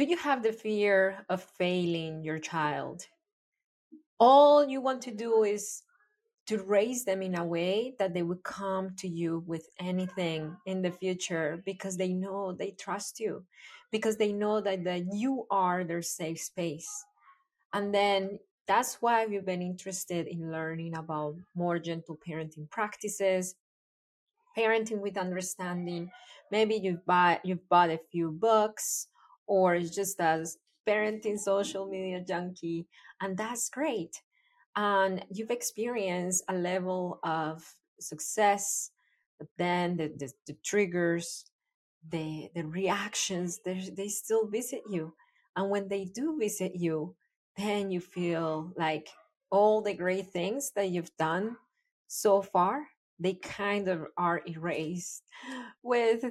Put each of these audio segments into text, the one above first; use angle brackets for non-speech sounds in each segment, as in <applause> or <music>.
do you have the fear of failing your child? All you want to do is to raise them in a way that they would come to you with anything in the future because they know they trust you because they know that, that you are their safe space and then that's why we've been interested in learning about more gentle parenting practices parenting with understanding maybe you've bought you've bought a few books or just as parenting social media junkie and that's great. And you've experienced a level of success but then the, the, the triggers the the reactions they still visit you. And when they do visit you then you feel like all the great things that you've done so far they kind of are erased <laughs> with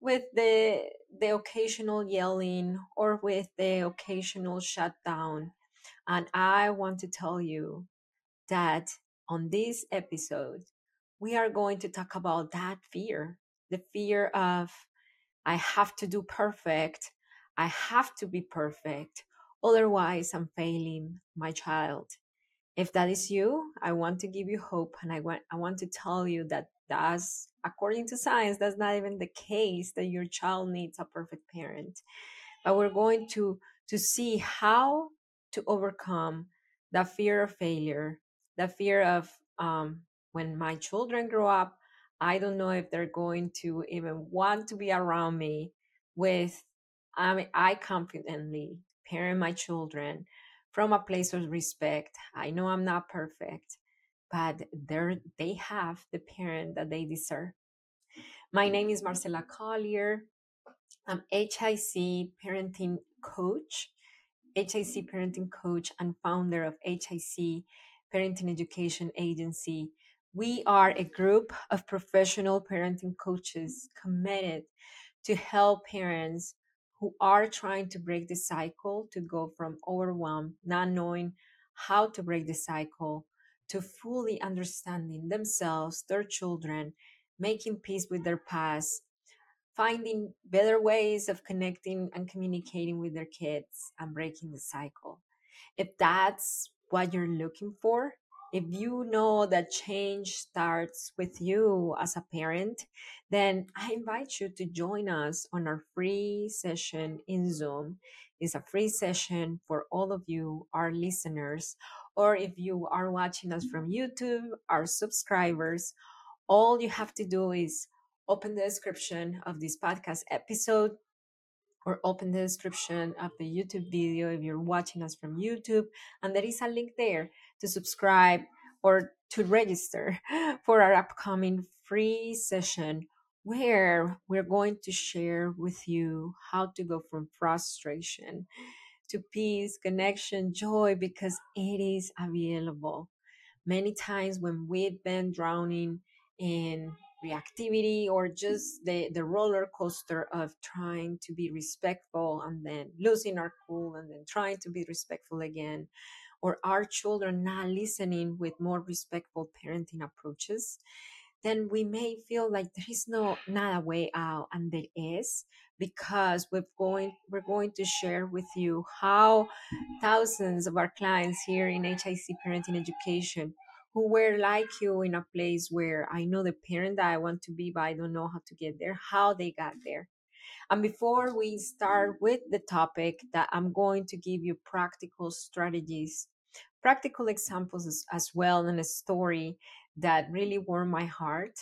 with the the occasional yelling or with the occasional shutdown. And I want to tell you that on this episode, we are going to talk about that fear the fear of, I have to do perfect, I have to be perfect, otherwise, I'm failing my child. If that is you, I want to give you hope and I want, I want to tell you that that's, according to science, that's not even the case that your child needs a perfect parent. But we're going to, to see how to overcome the fear of failure, the fear of um, when my children grow up, I don't know if they're going to even want to be around me with I mean, I confidently parent my children from a place of respect. I know I'm not perfect, but they're they have the parent that they deserve. My mm-hmm. name is Marcela Collier. I'm HIC parenting coach HIC parenting coach and founder of HIC Parenting Education Agency. We are a group of professional parenting coaches committed to help parents who are trying to break the cycle to go from overwhelm, not knowing how to break the cycle, to fully understanding themselves, their children, making peace with their past, finding better ways of connecting and communicating with their kids and breaking the cycle. If that's what you're looking for, if you know that change starts with you as a parent, then I invite you to join us on our free session in Zoom. It's a free session for all of you, our listeners, or if you are watching us from YouTube, our subscribers, all you have to do is open the description of this podcast episode or open the description of the YouTube video if you're watching us from YouTube. And there is a link there to subscribe or to register <laughs> for our upcoming free session where we're going to share with you how to go from frustration to peace, connection, joy, because it is available. Many times when we've been drowning in reactivity or just the, the roller coaster of trying to be respectful and then losing our cool and then trying to be respectful again or our children not listening with more respectful parenting approaches then we may feel like there is no not a way out and there is because we're going we're going to share with you how thousands of our clients here in HIC parenting education who were like you in a place where I know the parent that I want to be, but I don't know how to get there, how they got there. And before we start with the topic, that I'm going to give you practical strategies, practical examples as, as well, and a story that really warmed my heart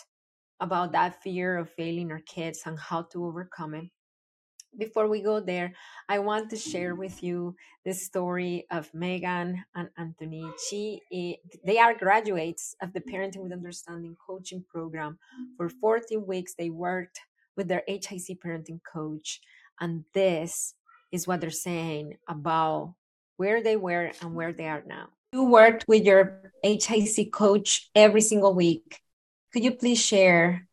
about that fear of failing our kids and how to overcome it before we go there, I want to share with you the story of Megan and Anthony. She, eh, they are graduates of the Parenting with Understanding coaching program. For 14 weeks, they worked with their HIC parenting coach, and this is what they're saying about where they were and where they are now. You worked with your HIC coach every single week. Could you please share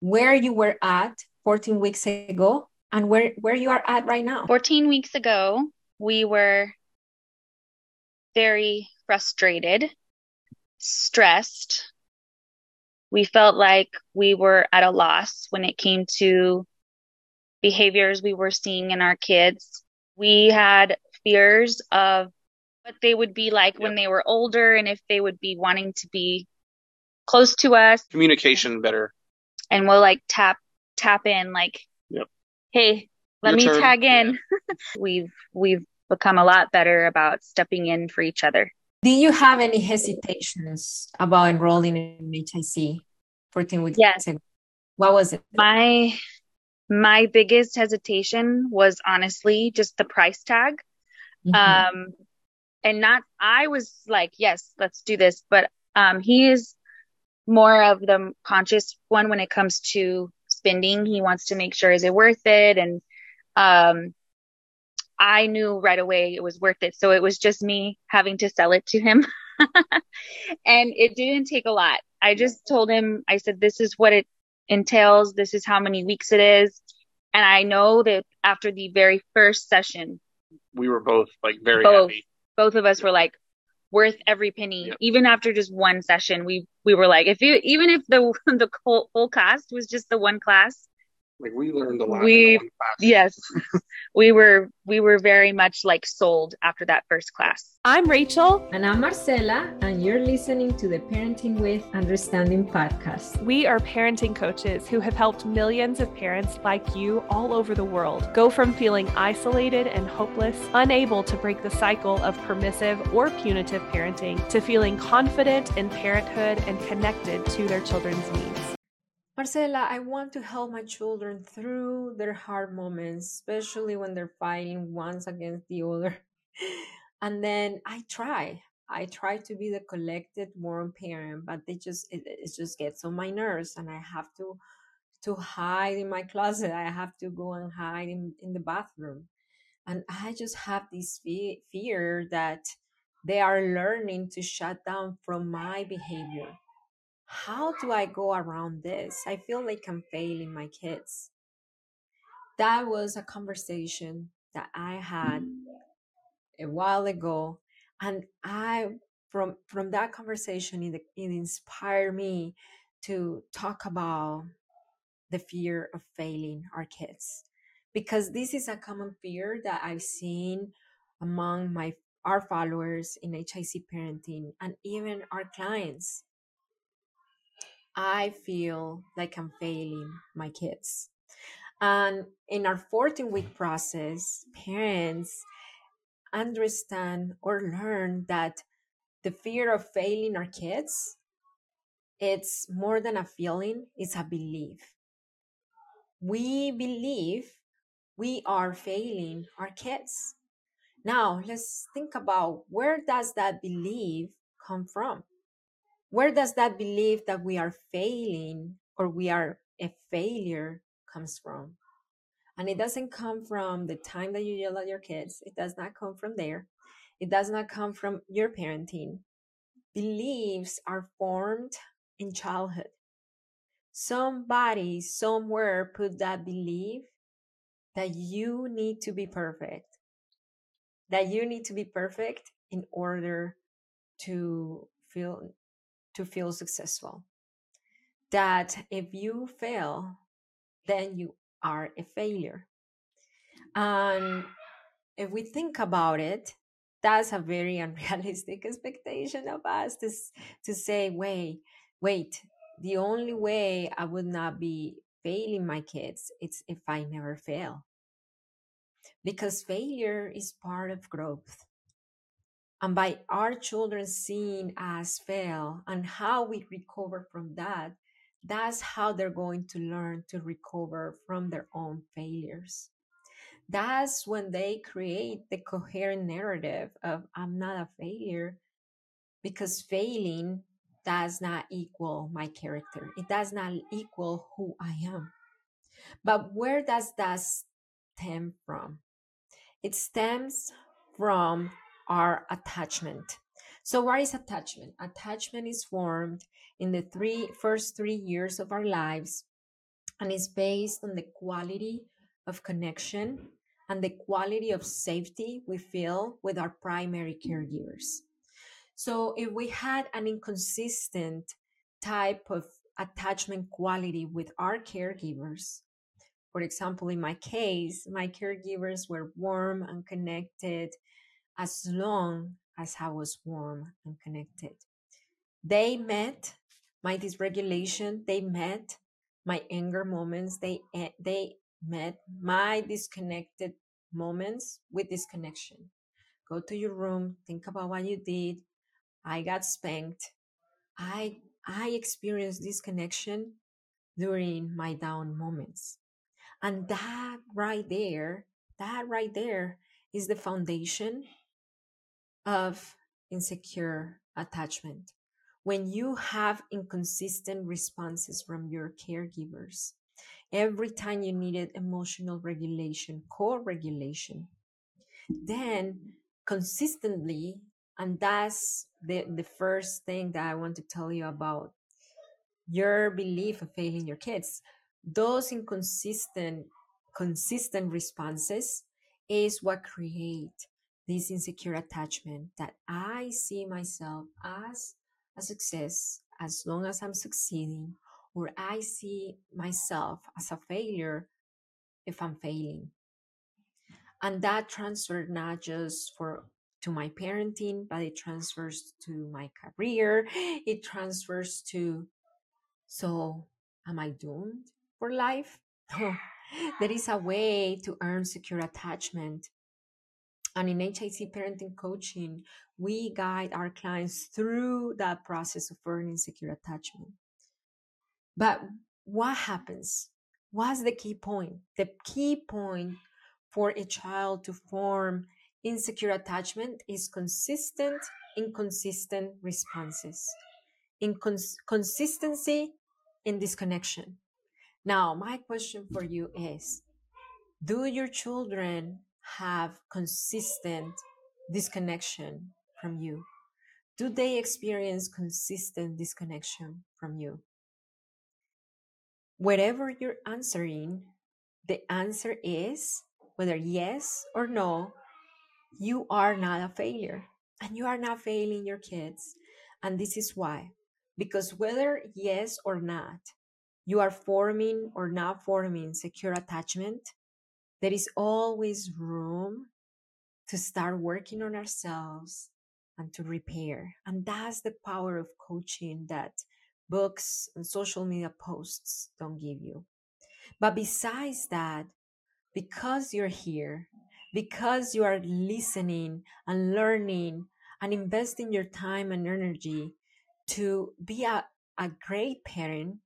where you were at 14 weeks ago and where where you are at right now 14 weeks ago we were very frustrated stressed we felt like we were at a loss when it came to behaviors we were seeing in our kids We had fears of what they would be like Yep. when they were older and if they would be wanting to be close to us Communication better. and we'll like tap tap in like Yep. hey let Your me turn. tag in <laughs> we've we've become a lot better about stepping in for each other Do you have any hesitations about enrolling in HIC 14 weeks Yes. ago? What was it? my my biggest hesitation was honestly just the price tag Mhm. um and not i was like yes let's do this but um he is more of the conscious one when it comes to spending. He wants to make sure is it worth it? And um i knew right away it was worth it. So it was just me having to sell it to him. <laughs> And it didn't take a lot. I just told him i said this is what it entails. This is how many weeks it is. And i know that after the very first session We were both like very Both. happy. Both of us were like worth every penny Yep. even after just one session we we were like if you even if the <laughs> the whole, whole class was just the one class Like we learned a lot. We- in the one class. yes <laughs> we were we were very much like sold after that first class I'm Rachel. And I'm Marcela, and you're listening to the Parenting with Understanding podcast. We are parenting coaches who have helped millions of parents like you all over the world go from feeling isolated and hopeless, unable to break the cycle of permissive or punitive parenting, to feeling confident in parenthood and connected to their children's needs. Marcela, I want to help my children through their hard moments, especially when they're fighting ones against the other. <laughs> And then I try. I try to be the collected, warm parent, but they just it, it just gets on my nerves, and I have to to hide in my closet. I have to go and hide in, in the bathroom, and I just have this fe- fear that they are learning to shut down from my behavior how do I go around this? I feel like I'm failing my kids. That was a conversation that I had a while ago, and I from from that conversation it, it inspired me to talk about the fear of failing our kids because this is a common fear that I've seen among my our followers in HIC parenting and even our clients. I feel like I'm failing my kids. And in our 14 week process, parents understand or learn that the fear of failing our kids it's more than a feeling it's a belief. We believe we are failing our kids. Now let's think about where does that belief come from where does that belief that we are failing or we are a failure comes from? And it doesn't come from the time that you yell at your kids. It does not come from there. It does not come from your parenting. Beliefs are formed in childhood. Somebody somewhere put that belief that you need to be perfect that you need to be perfect in order to feel to feel successful. That if you fail then you are a failure. And if we think about it that's a very <laughs> unrealistic expectation of us to, to say wait wait the only way i would not be failing my kids it's if i never fail. Because failure is part of growth and by our children seeing us fail and how we recover from that that's how they're going to learn to recover from their own failures. That's when they create the coherent narrative of i'm not a failure because failing does not equal my character. It does not equal who i am. But where does that stem from? It stems from our attachment so what is attachment attachment is formed in the three first three years of our lives and is based on the quality of connection and the quality of safety we feel with our primary caregivers. So, if we had an inconsistent type of attachment quality with our caregivers, For example, in my case, my caregivers were warm and connected as long as I was warm and connected. They met my dysregulation, they met my anger moments, they eh, they met my disconnected moments with disconnection. Go to your room, think about what you did. I got spanked. I I experienced disconnection during my down moments. And that right there, that right there is the foundation of insecure attachment. When you have inconsistent responses from your caregivers, every time you needed emotional regulation, co-regulation, then consistently, and that's the, the first thing that I want to tell you about your belief of failing your kids. Those inconsistent, consistent responses is what create this insecure attachment that I see myself as a success as long as I'm succeeding, or I see myself as a failure if I'm failing. And that transferred not just for to my parenting, but it transfers to my career. <gasps> It transfers to so am I doomed for life? <laughs> there is a way to earn secure attachment and in HIC parenting coaching, we guide our clients through that process of earning secure attachment. But what happens? What's the key point? The key point for a child to form insecure attachment is consistent, inconsistent responses. Incons- consistency in disconnection. Now, my question for you is Do your children have consistent disconnection from you? Do they experience consistent disconnection from you? Whatever you're answering, the answer is whether yes or no, you are not a failure and you are not failing your kids. And this is why. Because whether yes or not, you are forming or not forming secure attachment, there is always room to start working on ourselves and to repair. And that's the power of coaching that books and social media posts don't give you. But besides that, because you're here, because you are listening and learning and investing your time and energy to be a, a great parent,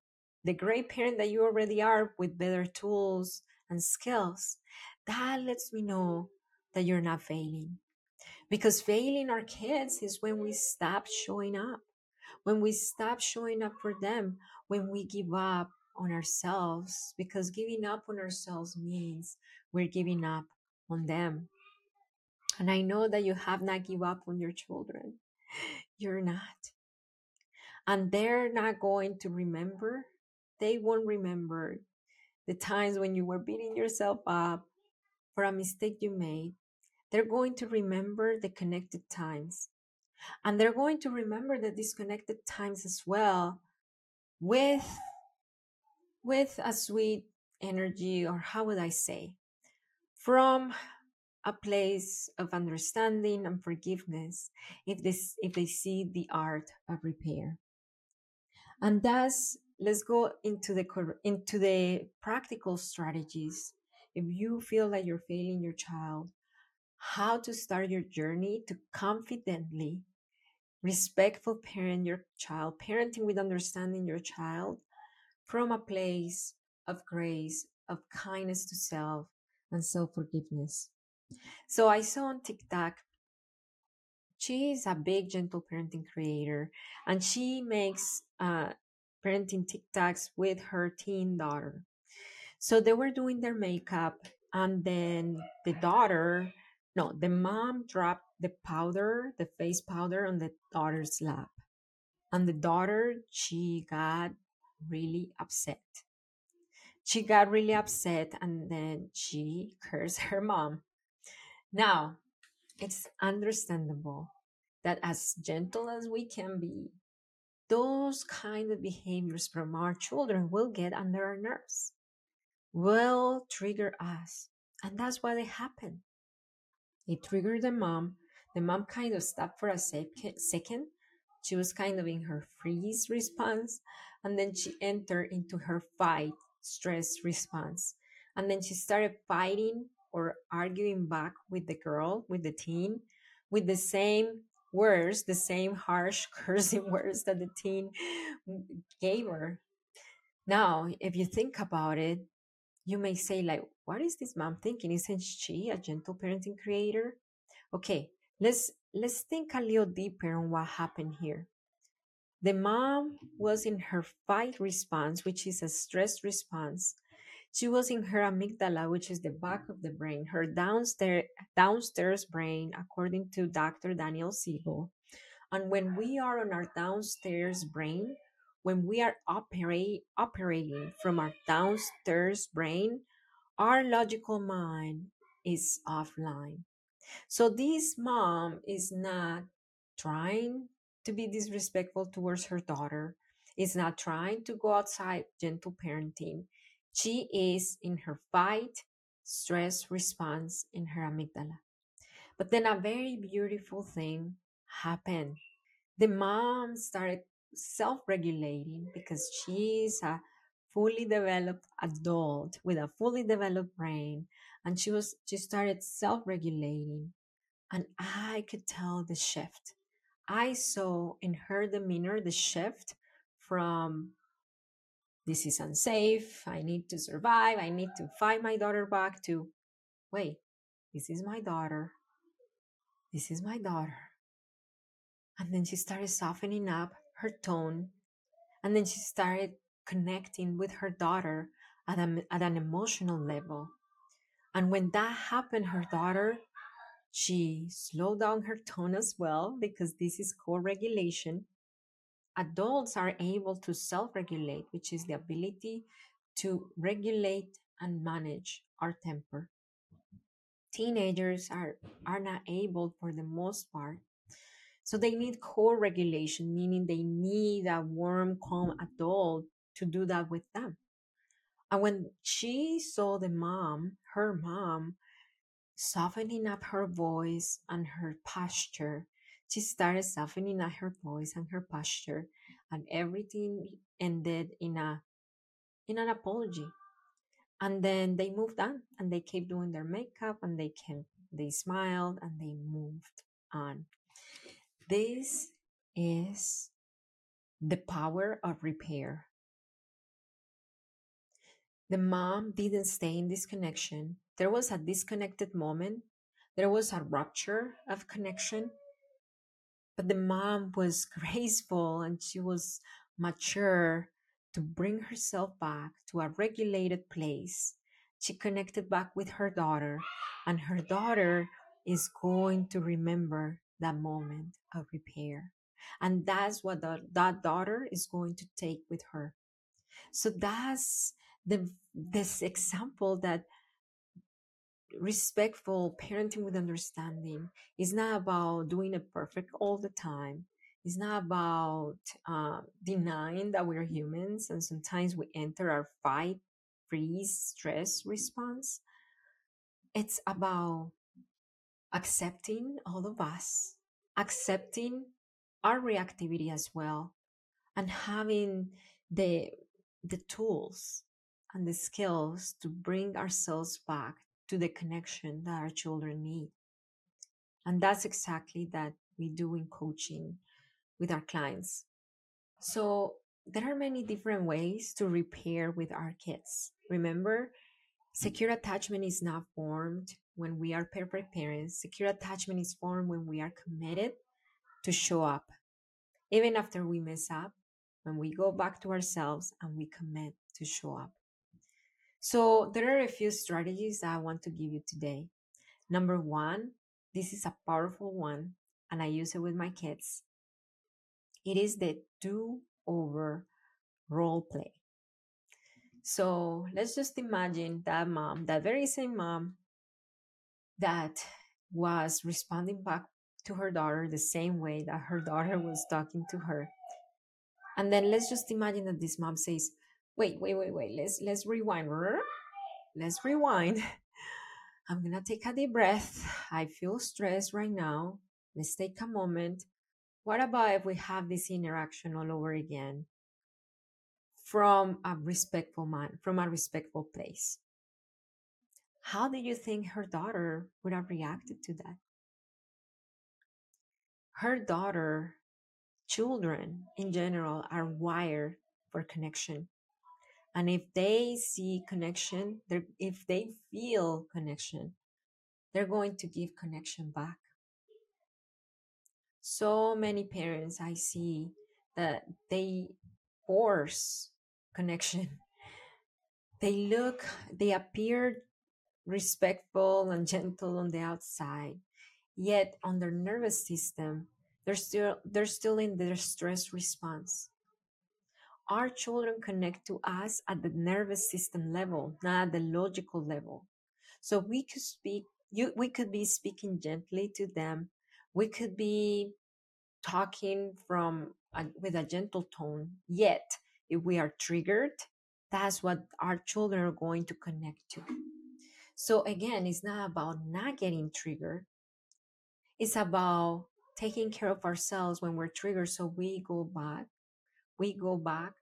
the great parent that you already are with better tools and skills, that lets me know that you're not failing. Because failing our kids is when we stop showing up, when we stop showing up for them, when we give up on ourselves, because giving up on ourselves means we're giving up on them. And I know that you have not give up on your children. <laughs> You're not. And they're not going to remember. They won't remember the times when you were beating yourself up for a mistake you made. They're going to remember the connected times. And they're going to remember the disconnected times as well with with a sweet energy or how would I say from a place of understanding and forgiveness if this if they see the art of repair and thus let's go into the into the practical strategies. If you feel that you're failing your child how to start your journey to confidently respectful parent your child parenting with understanding your child from a place of grace of kindness to self and self-forgiveness. So i saw on tiktok she is a big gentle parenting creator and she makes uh, parenting TikToks with her teen daughter. So they were doing their makeup, and then the daughter, no, the mom dropped the powder, the face powder, on the daughter's lap. And the daughter, she got really upset. She got really upset and then she cursed <laughs> her mom. Now, it's understandable that as gentle as we can be, those kind of behaviors from our children will get under our nerves. will trigger us. And that's what they happened. It triggered the mom. The mom kind of stopped for a second. She was kind of in her freeze response. And then she entered into her fight stress response. And then she started fighting or arguing back with the girl, with the teen, with the same words, the same harsh <laughs> cursing words that the teen gave her. Now, if you think about it, you may say, like, what is this mom thinking? Isn't she a gentle parenting creator? Okay, let's let's think a little deeper on what happened here. The mom was in her fight response, which is a stress response. She was in her amygdala, which is the back of the brain, her downstairs downstairs brain, according to Dr. Daniel Siegel. And when we are on our downstairs brain, when we are operate, operating from our downstairs brain, our logical mind is offline. So this mom is not trying to be disrespectful towards her daughter, is not trying to go outside gentle parenting. She is in her fight, stress response in her amygdala. But then a very beautiful thing happened. The mom started self regulating because she's a fully developed adult with a fully developed brain and she was she started self regulating and i could tell the shift i saw in her demeanor the shift from this is unsafe i need to survive i need to find my daughter back to wait this is my daughter. This is my daughter. And then she started softening up her tone and then she started connecting with her daughter at, a, at an emotional level. And when that happened her daughter she slowed down her tone as well because this is co-regulation adults are able to self-regulate which is the ability to regulate and manage our temper teenagers are are not able for the most part so they need co-regulation, meaning they need a warm, calm adult to do that with them. And when she saw the mom, her mom, softening up her voice and her posture, she started softening up her voice and her posture, and everything ended in a in an apology. And then they moved on and they kept doing their makeup and they came, they smiled and they moved on. This is the power of repair. The mom didn't stay in this connection. There was a disconnected moment. There was a rupture of connection. But the mom was <laughs> graceful and she was mature to bring herself back to a regulated place. She connected back with her daughter, and her daughter is going to remember that moment of repair. And that's what the, that daughter is going to take with her. So that's the this example that respectful parenting with understanding is not about doing it perfect all the time. It's not about uh, denying that we're humans and sometimes we enter our fight, freeze, stress response. It's about accepting all of us, accepting our reactivity as well, and having the the tools and the skills to bring ourselves back to the connection that our children need. And that's exactly that we do in coaching with our clients. So there are many different ways to repair with our kids. Remember, secure attachment is not formed when we are perfect parents. Secure attachment is formed when we are committed to show up. Even after we mess up, when we go back to ourselves and we commit to show up. So, there are a few strategies that I want to give you today. Number one, this is a powerful one, and I use it with my kids. It is the do over role play. So, let's just imagine that mom, that very same mom that was responding back to her daughter the same way that her <laughs> daughter was talking to her. And then let's just imagine that this mom says, wait, wait, wait, wait, let's let's rewind. let's rewind. <laughs> I'm gonna take a deep breath. I feel stressed right now. Let's take a moment. What about if we have this interaction all over again from a respectful man, from a respectful place? How do you think her daughter would have reacted to that? Her daughter, children in general, are wired for connection. And if they see connection, if they feel connection, they're going to give connection back. So many parents I see that they force connection. <laughs> They look, they appear respectful and gentle on the outside, yet on their nervous system, they're still they're still in their stress response our children connect to us at the nervous system level, not at the logical level. So we could speak, you, we could be speaking gently to them. We could be talking from a, with a gentle tone. Yet, if we are triggered, that's what our children are going to connect to. So again, it's not about not getting triggered. It's about taking care of ourselves when we're triggered. So we go back, we go back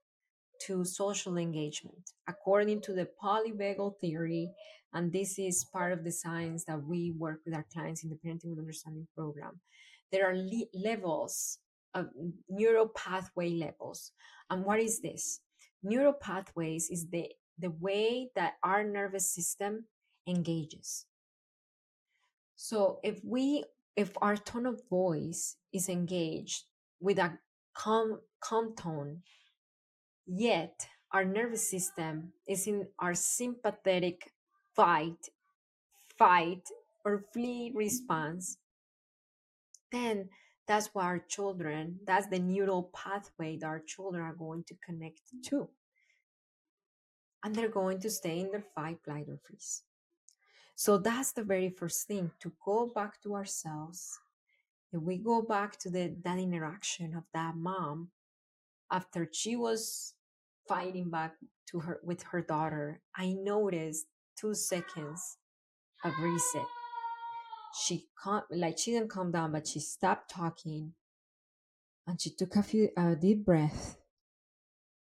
to social engagement. According to the polyvagal theory, and this is part of the science that we work with our clients in the Parenting with Understanding program, there are le- levels of neural pathway levels. And what is this? Neural pathways is the, the way that our nervous system engages. So if we if our tone of voice is engaged with a calm calm tone Yet, our nervous system is in our sympathetic fight, fight, or flee response. Then that's why our children, that's the neural pathway that our children are going to connect to. And they're going to stay in their fight, flight, or freeze. So that's the very first thing to go back to ourselves. If we go back to the that interaction of that mom after she was fighting back to her with her daughter, I noticed two seconds of reset. She can't like she didn't calm down, but she stopped talking and she took a few a deep breath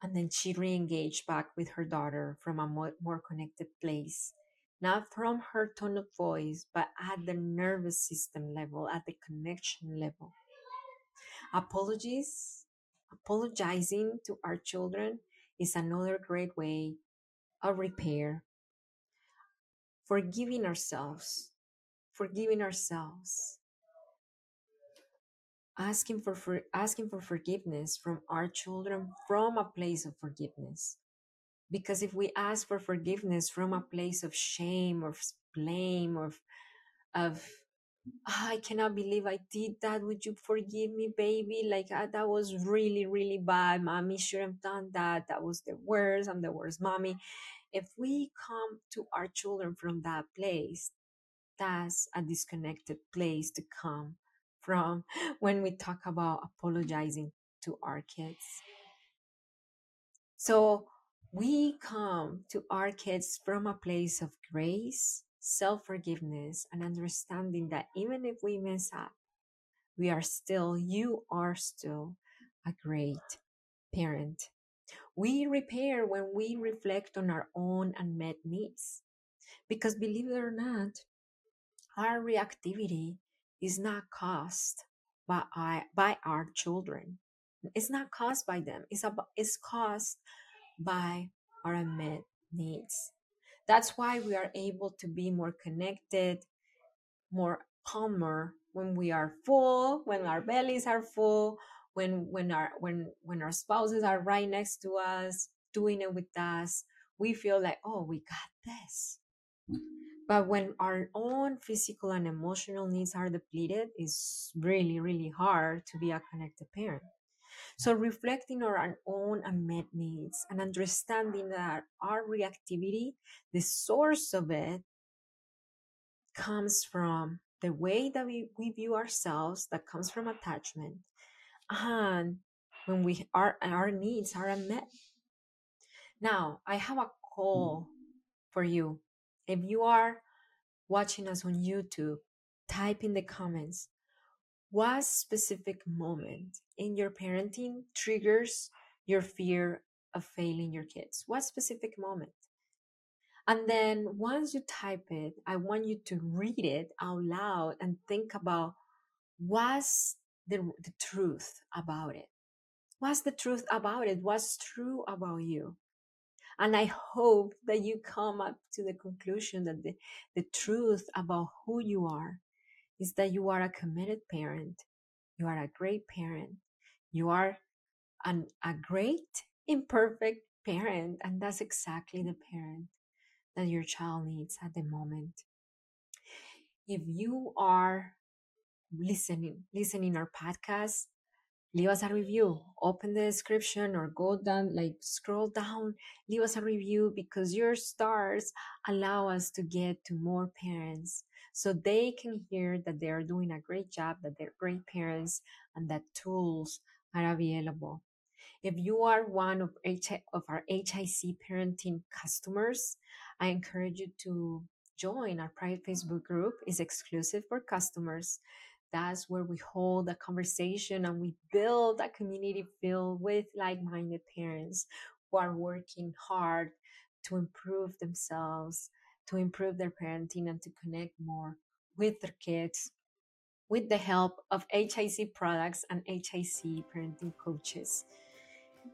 and then she re-engaged back with her daughter from a more, more connected place not from her tone of voice but at the nervous system level at the connection level apologies apologizing to our children is another great way of repair. Forgiving ourselves, forgiving ourselves, asking for, for asking for forgiveness from our children from a place of forgiveness. Because if we ask for forgiveness from a place of shame or blame or of I cannot believe I did that. Would you forgive me, baby? Like, uh, that was really, really bad. Mommy should have done that. That was the worst. I'm the worst mommy. If we come to our children from that place, that's a disconnected place to come from <laughs> when we talk about apologizing to our kids. So we come to our kids from a place of grace self forgiveness, and understanding that even if we mess up, we are still, you are still a great parent. We repair when we reflect on our own unmet needs. Because believe it or not, our reactivity is not caused by, by our children. It's not caused by them. It's, about, it's caused by our unmet needs. That's why we are able to be more connected, more calmer when we are full, when our bellies are full, when when our when when our spouses are right next to us, doing it with us, we feel like, oh, we got this. But when our own physical and emotional needs are depleted, it's really, really hard to be a connected parent. So reflecting on our own unmet needs and understanding that our reactivity, the source of it, comes from the way that we, we view ourselves, that comes from attachment, and when we our our needs are unmet. Now, I have a call mm-hmm. for you If you are watching us on YouTube, type in the comments what specific moment in your parenting triggers your fear of failing your kids? What specific moment? And then once you type it, I want you to read it out loud and think about what's the, the truth about it. What's the truth about it? What's true about you? And I hope that you come up to the conclusion that the, the truth about who you are is that you are a committed parent. You are a great parent. You are an, a great imperfect parent. And that's exactly the parent that your child needs at the moment. If you are listening, listening our podcast, leave us a review. Open the description or go down, like scroll down, leave us a review because your stars allow us to get to more parents so they can hear that they are doing a great job, that they're great parents, and that tools are available. If you are one of, of our HIC parenting customers, I encourage you to join our private Facebook group. It's exclusive for customers. That's where we hold a conversation and we build a community filled with like-minded parents who are working hard to improve themselves, to improve their parenting and to connect more with their kids with the help of HIC products and HIC parenting coaches.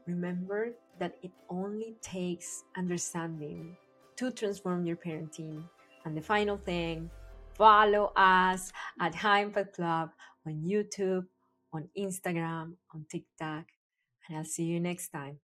Remember that it only takes understanding to transform your parenting. And the final thing, follow us at High Impact Club on YouTube, on Instagram, on TikTok, and I'll see you next time.